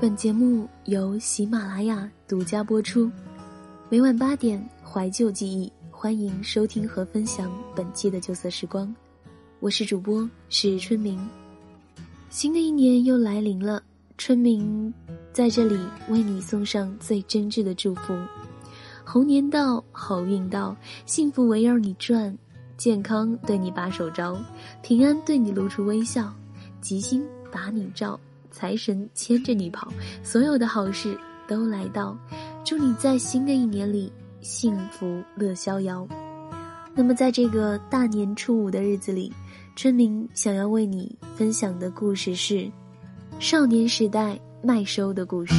本节目由喜马拉雅独家播出，每晚八点怀旧记忆，欢迎收听和分享本期的旧色时光。我是主播是春明。新的一年又来临了，春明在这里为你送上最真挚的祝福：猴年到，好运到，幸福围绕你转，健康对你把手招，平安对你露出微笑，吉星把你照。财神牵着你跑，所有的好事都来到，祝你在新的一年里幸福乐逍遥。那么，在这个大年初五的日子里，春明想要为你分享的故事是少年时代麦收的故事。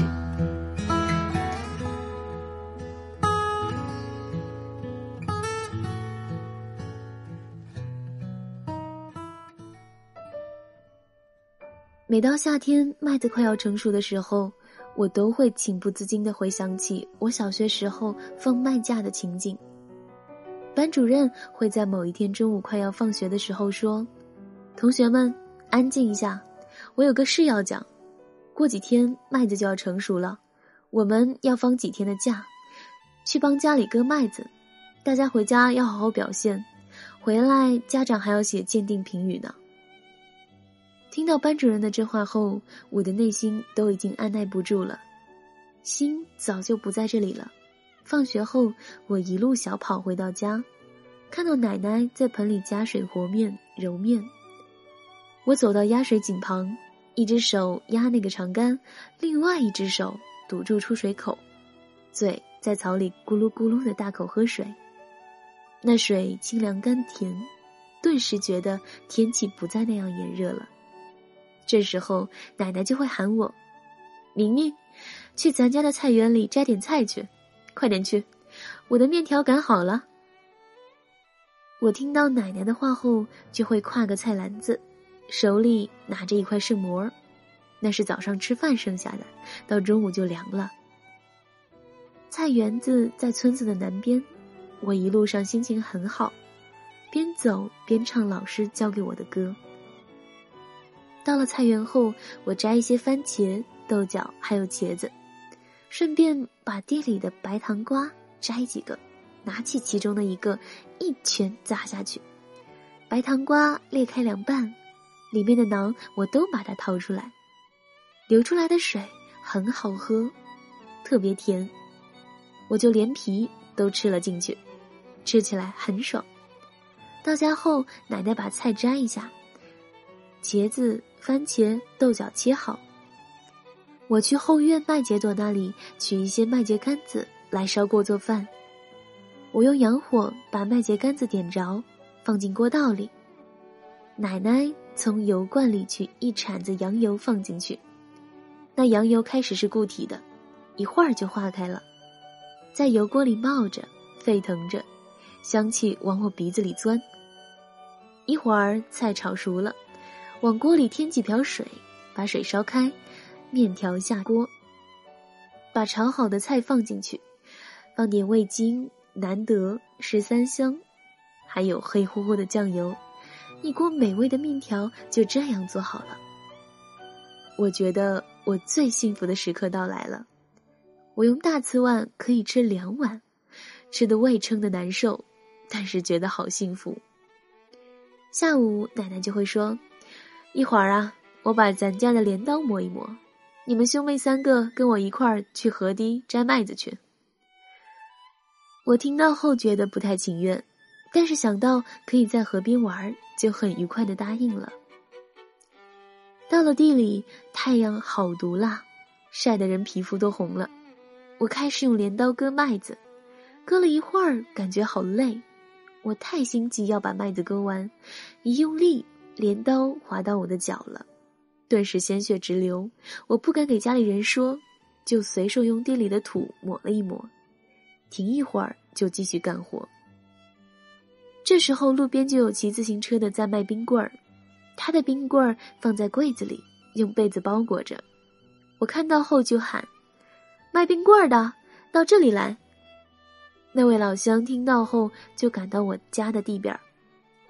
每到夏天，麦子快要成熟的时候，我都会情不自禁地回想起我小学时候放麦假的情景。班主任会在某一天中午快要放学的时候说：“同学们，安静一下，我有个事要讲。过几天麦子就要成熟了，我们要放几天的假，去帮家里割麦子。大家回家要好好表现，回来家长还要写鉴定评语呢。”听到班主任的这话后，我的内心都已经按耐不住了，心早就不在这里了。放学后，我一路小跑回到家，看到奶奶在盆里加水和面揉面。我走到压水井旁，一只手压那个长杆，另外一只手堵住出水口，嘴在草里咕噜咕噜的大口喝水。那水清凉甘甜，顿时觉得天气不再那样炎热了。这时候，奶奶就会喊我：“明明，去咱家的菜园里摘点菜去，快点去，我的面条擀好了。”我听到奶奶的话后，就会挎个菜篮子，手里拿着一块剩馍，那是早上吃饭剩下的，到中午就凉了。菜园子在村子的南边，我一路上心情很好，边走边唱老师教给我的歌。到了菜园后，我摘一些番茄、豆角还有茄子，顺便把地里的白糖瓜摘几个，拿起其中的一个，一拳砸下去，白糖瓜裂开两半，里面的囊我都把它掏出来，流出来的水很好喝，特别甜，我就连皮都吃了进去，吃起来很爽。到家后，奶奶把菜摘一下，茄子。番茄、豆角切好。我去后院麦秸垛那里取一些麦秸杆子来烧锅做饭。我用洋火把麦秸杆子点着，放进锅道里。奶奶从油罐里取一铲子羊油放进去。那羊油开始是固体的，一会儿就化开了，在油锅里冒着，沸腾着，香气往我鼻子里钻。一会儿菜炒熟了。往锅里添几瓢水，把水烧开，面条下锅，把炒好的菜放进去，放点味精、难得、十三香，还有黑乎乎的酱油，一锅美味的面条就这样做好了。我觉得我最幸福的时刻到来了，我用大瓷碗可以吃两碗，吃的胃撑的难受，但是觉得好幸福。下午奶奶就会说。一会儿啊，我把咱家的镰刀磨一磨，你们兄妹三个跟我一块儿去河堤摘麦子去。我听到后觉得不太情愿，但是想到可以在河边玩，就很愉快的答应了。到了地里，太阳好毒辣，晒得人皮肤都红了。我开始用镰刀割麦子，割了一会儿，感觉好累，我太心急要把麦子割完，一用力。镰刀划到我的脚了，顿时鲜血直流。我不敢给家里人说，就随手用地里的土抹了一抹，停一会儿就继续干活。这时候路边就有骑自行车的在卖冰棍儿，他的冰棍儿放在柜子里，用被子包裹着。我看到后就喊：“卖冰棍儿的，到这里来！”那位老乡听到后就赶到我家的地边儿。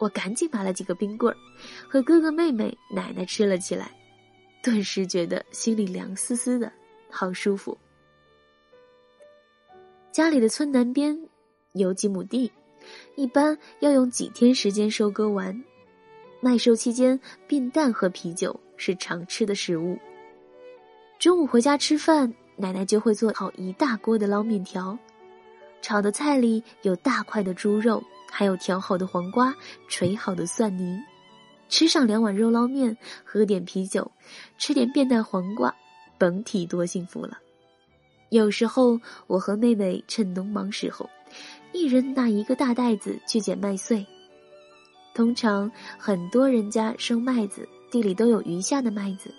我赶紧买了几个冰棍儿，和哥哥妹妹、奶奶吃了起来，顿时觉得心里凉丝丝的，好舒服。家里的村南边有几亩地，一般要用几天时间收割完。麦收期间，便蛋和啤酒是常吃的食物。中午回家吃饭，奶奶就会做好一大锅的捞面条，炒的菜里有大块的猪肉，还有调好的黄瓜、捶好的蒜泥。吃上两碗肉捞面，喝点啤酒，吃点变蛋黄瓜，甭提多幸福了。有时候我和妹妹趁农忙时候，一人拿一个大袋子去捡麦穗。通常很多人家收麦子，地里都有余下的麦子。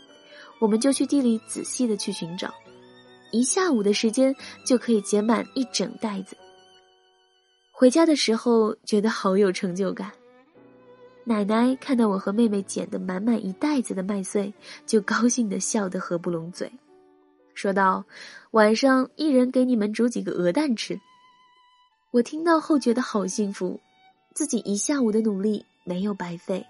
我们就去地里仔细的去寻找，一下午的时间就可以捡满一整袋子。回家的时候觉得好有成就感。奶奶看到我和妹妹捡的满满一袋子的麦穗，就高兴的笑得合不拢嘴，说道：“晚上一人给你们煮几个鹅蛋吃。”我听到后觉得好幸福，自己一下午的努力没有白费。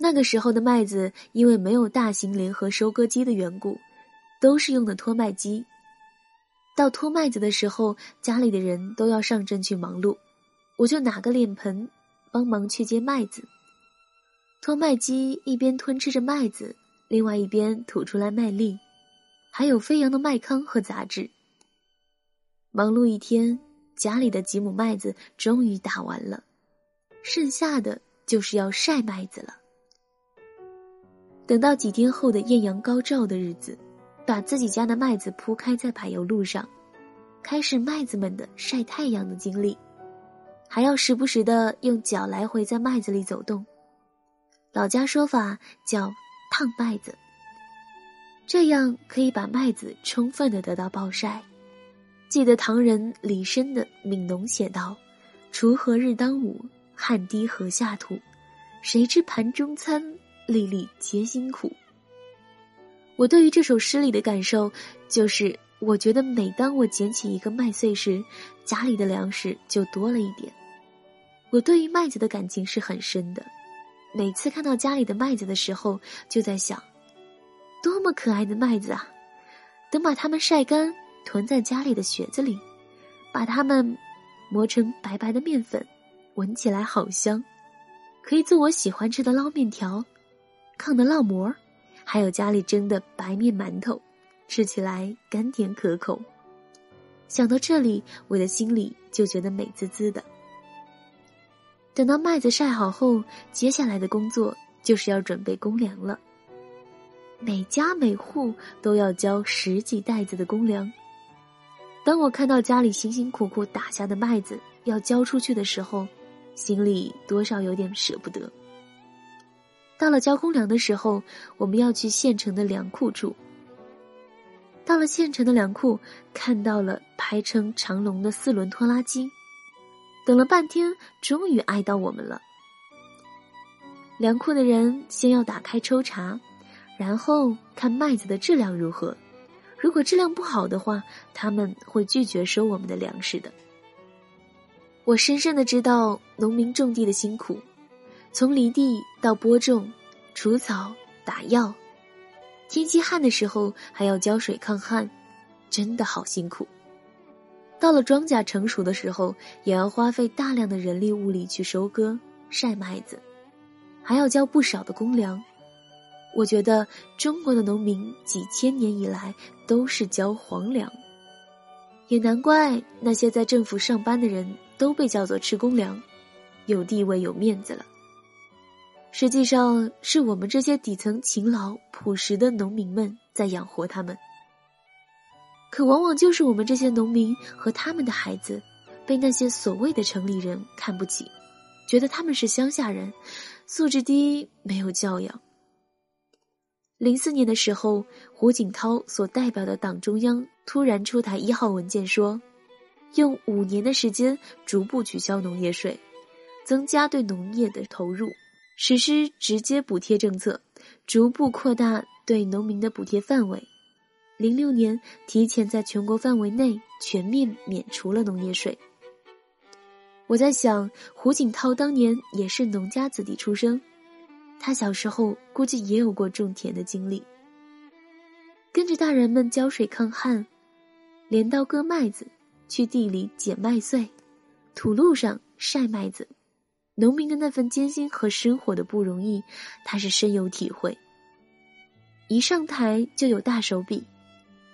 那个时候的麦子，因为没有大型联合收割机的缘故，都是用的拖麦机。到脱麦子的时候，家里的人都要上阵去忙碌，我就拿个脸盆，帮忙去接麦子。脱麦机一边吞吃着麦子，另外一边吐出来麦粒，还有飞扬的麦糠和杂质。忙碌一天，家里的几亩麦子终于打完了，剩下的就是要晒麦子了。等到几天后的艳阳高照的日子，把自己家的麦子铺开在柏油路上，开始麦子们的晒太阳的经历，还要时不时的用脚来回在麦子里走动。老家说法叫烫麦子，这样可以把麦子充分的得到暴晒。记得唐人李绅的《悯农》写道：“锄禾日当午，汗滴禾下土，谁知盘中餐。”粒粒皆辛苦。我对于这首诗里的感受，就是我觉得每当我捡起一个麦穗时，家里的粮食就多了一点。我对于麦子的感情是很深的。每次看到家里的麦子的时候，就在想，多么可爱的麦子啊！等把它们晒干，囤在家里的雪子里，把它们磨成白白的面粉，闻起来好香，可以做我喜欢吃的捞面条。炕的烙馍，还有家里蒸的白面馒头，吃起来甘甜可口。想到这里，我的心里就觉得美滋滋的。等到麦子晒好后，接下来的工作就是要准备公粮了。每家每户都要交十几袋子的公粮。当我看到家里辛辛苦苦打下的麦子要交出去的时候，心里多少有点舍不得。到了交公粮的时候，我们要去县城的粮库处。到了县城的粮库，看到了排成长龙的四轮拖拉机，等了半天，终于挨到我们了。粮库的人先要打开抽查，然后看麦子的质量如何。如果质量不好的话，他们会拒绝收我们的粮食的。我深深的知道农民种地的辛苦。从犁地到播种、除草、打药，天气旱的时候还要浇水抗旱，真的好辛苦。到了庄稼成熟的时候，也要花费大量的人力物力去收割、晒麦子，还要交不少的公粮。我觉得中国的农民几千年以来都是交皇粮，也难怪那些在政府上班的人都被叫做吃公粮，有地位有面子了。实际上是我们这些底层勤劳朴实的农民们在养活他们，可往往就是我们这些农民和他们的孩子，被那些所谓的城里人看不起，觉得他们是乡下人，素质低，没有教养。零四年的时候，胡锦涛所代表的党中央突然出台一号文件，说，用五年的时间逐步取消农业税，增加对农业的投入。实施直接补贴政策，逐步扩大对农民的补贴范围。零六年提前在全国范围内全面免除了农业税。我在想，胡锦涛当年也是农家子弟出生，他小时候估计也有过种田的经历。跟着大人们浇水抗旱，镰刀割麦子，去地里捡麦穗，土路上晒麦子，农民的那份艰辛和生活的不容易，他是深有体会。一上台就有大手笔，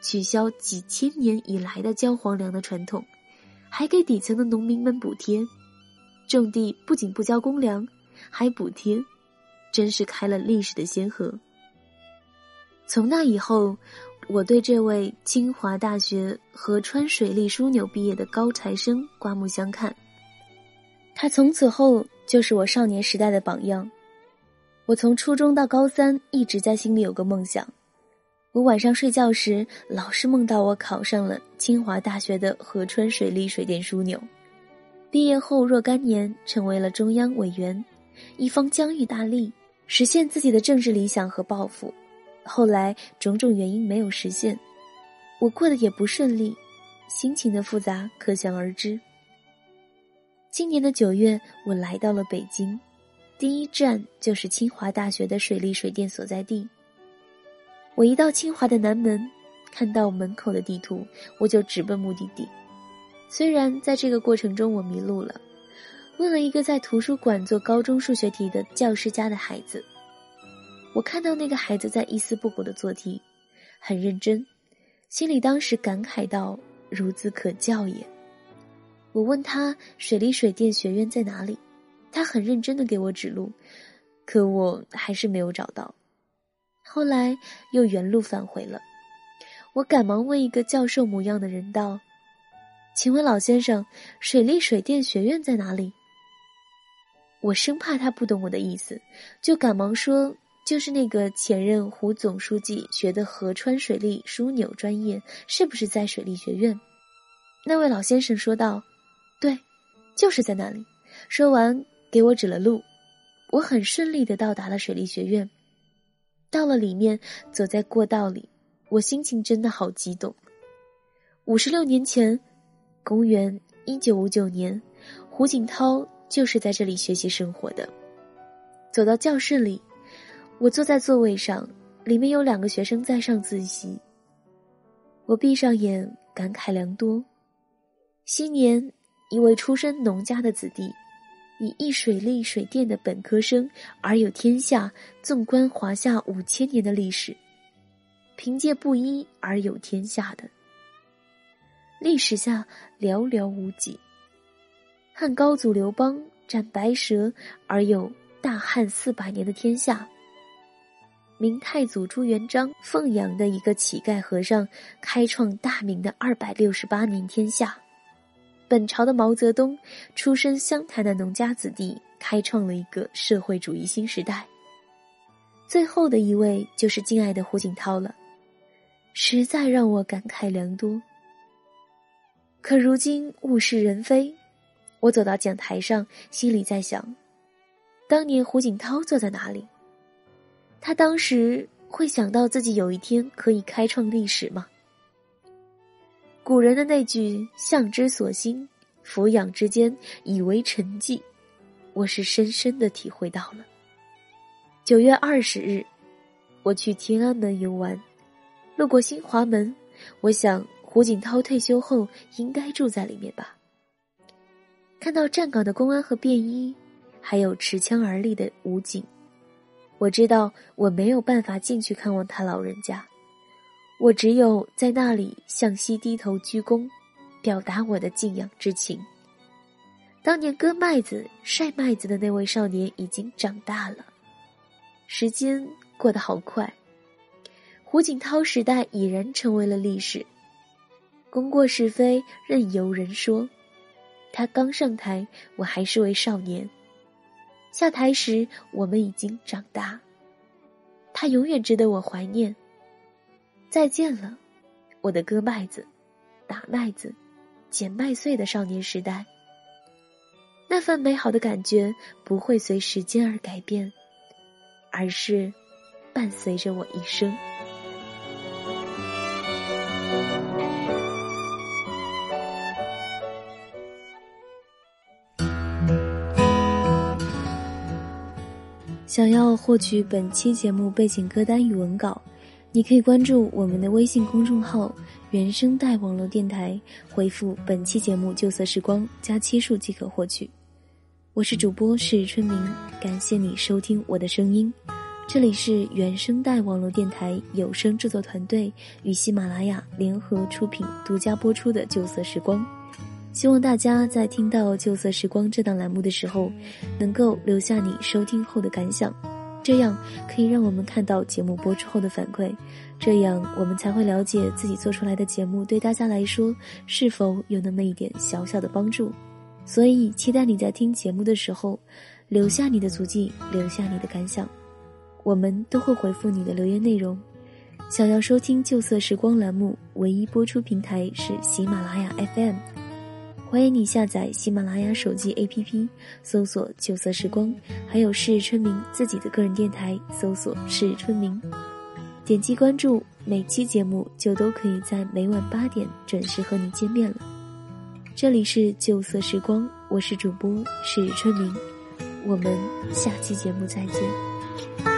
取消几千年以来的交皇粮的传统，还给底层的农民们补贴，种地不仅不交公粮，还补贴，真是开了历史的先河。从那以后，我对这位清华大学河川水利枢纽毕业的高材生刮目相看。他从此后就是我少年时代的榜样。我从初中到高三一直在心里有个梦想，我晚上睡觉时老是梦到我考上了清华大学的河川水利水电枢纽，毕业后若干年成为了中央委员，一方疆域大吏，实现自己的政治理想和抱负。后来种种原因没有实现，我过得也不顺利，心情的复杂可想而知。今年的九月，我来到了北京。第一站就是清华大学的水利水电所在地。我一到清华的南门，看到门口的地图，我就直奔目的地。虽然在这个过程中我迷路了，问了一个在图书馆做高中数学题的教师家的孩子。我看到那个孩子在一丝不苟的做题，很认真，心里当时感慨道：“孺子可教也。”我问他水利水电学院在哪里？他很认真的给我指路，可我还是没有找到。后来又原路返回了。我赶忙问一个教授模样的人道：“请问老先生，水利水电学院在哪里？”我生怕他不懂我的意思，就赶忙说：“就是那个前任胡总书记学的河川水利枢纽专业，是不是在水利学院？”那位老先生说道：“，就是在那里。”说完。给我指了路，我很顺利的到达了水利学院。到了里面，走在过道里，我心情真的好激动。五十六年前，公元一九五九年，胡锦涛就是在这里学习生活的。走到教室里，我坐在座位上，里面有两个学生在上自习。我闭上眼，感慨良多。昔年，一位出身农家的子弟。以一水利水电的本科生而有天下，纵观华夏五千年的历史，凭借布衣而有天下的历史下寥寥无几。汉高祖刘邦斩白蛇而有大汉四百年的天下，明太祖朱元璋奉养的一个乞丐和尚开创大明的二百六十八年天下。本朝的毛泽东，出身湘潭的农家子弟，开创了一个社会主义新时代。最后的一位就是敬爱的胡锦涛了，实在让我感慨良多。可如今物是人非，我走到讲台上，心里在想：当年胡锦涛坐在哪里？他当时会想到自己有一天可以开创历史吗？古人的那句“相之所兴，俯仰之间，以为沉寂”，我是深深的体会到了。九月二十日，我去天安门游玩，路过新华门，我想胡锦涛退休后应该住在里面吧。看到站岗的公安和便衣，还有持枪而立的武警，我知道我没有办法进去看望他老人家。我只有在那里向西低头鞠躬，表达我的敬仰之情。当年割麦子、晒麦子的那位少年已经长大了，时间过得好快。胡锦涛时代已然成为了历史，功过是非任由人说。他刚上台，我还是位少年；下台时，我们已经长大。他永远值得我怀念。再见了，我的割麦子、打麦子、捡麦穗的少年时代。那份美好的感觉不会随时间而改变，而是伴随着我一生。想要获取本期节目背景歌单与文稿。你可以关注我们的微信公众号“原声带网络电台”，回复本期节目“旧色时光”加期数即可获取。我是主播是春明，感谢你收听我的声音。这里是原声带网络电台有声制作团队与喜马拉雅联合出品、独家播出的《旧色时光》。希望大家在听到《旧色时光》这档栏目的时候，能够留下你收听后的感想，这样可以让我们看到节目播出后的反馈，这样我们才会了解自己做出来的节目对大家来说是否有那么一点小小的帮助。所以，期待你在听节目的时候，留下你的足迹，留下你的感想。我们都会回复你的留言内容。想要收听《旧色时光》栏目，唯一播出平台是喜马拉雅 FM。欢迎你下载喜马拉雅手机 APP，搜索“旧色时光”，还有是春明自己的个人电台，搜索“是春明”，点击关注，每期节目就都可以在每晚八点准时和你见面了。这里是旧色时光，我是主播是春明，我们下期节目再见。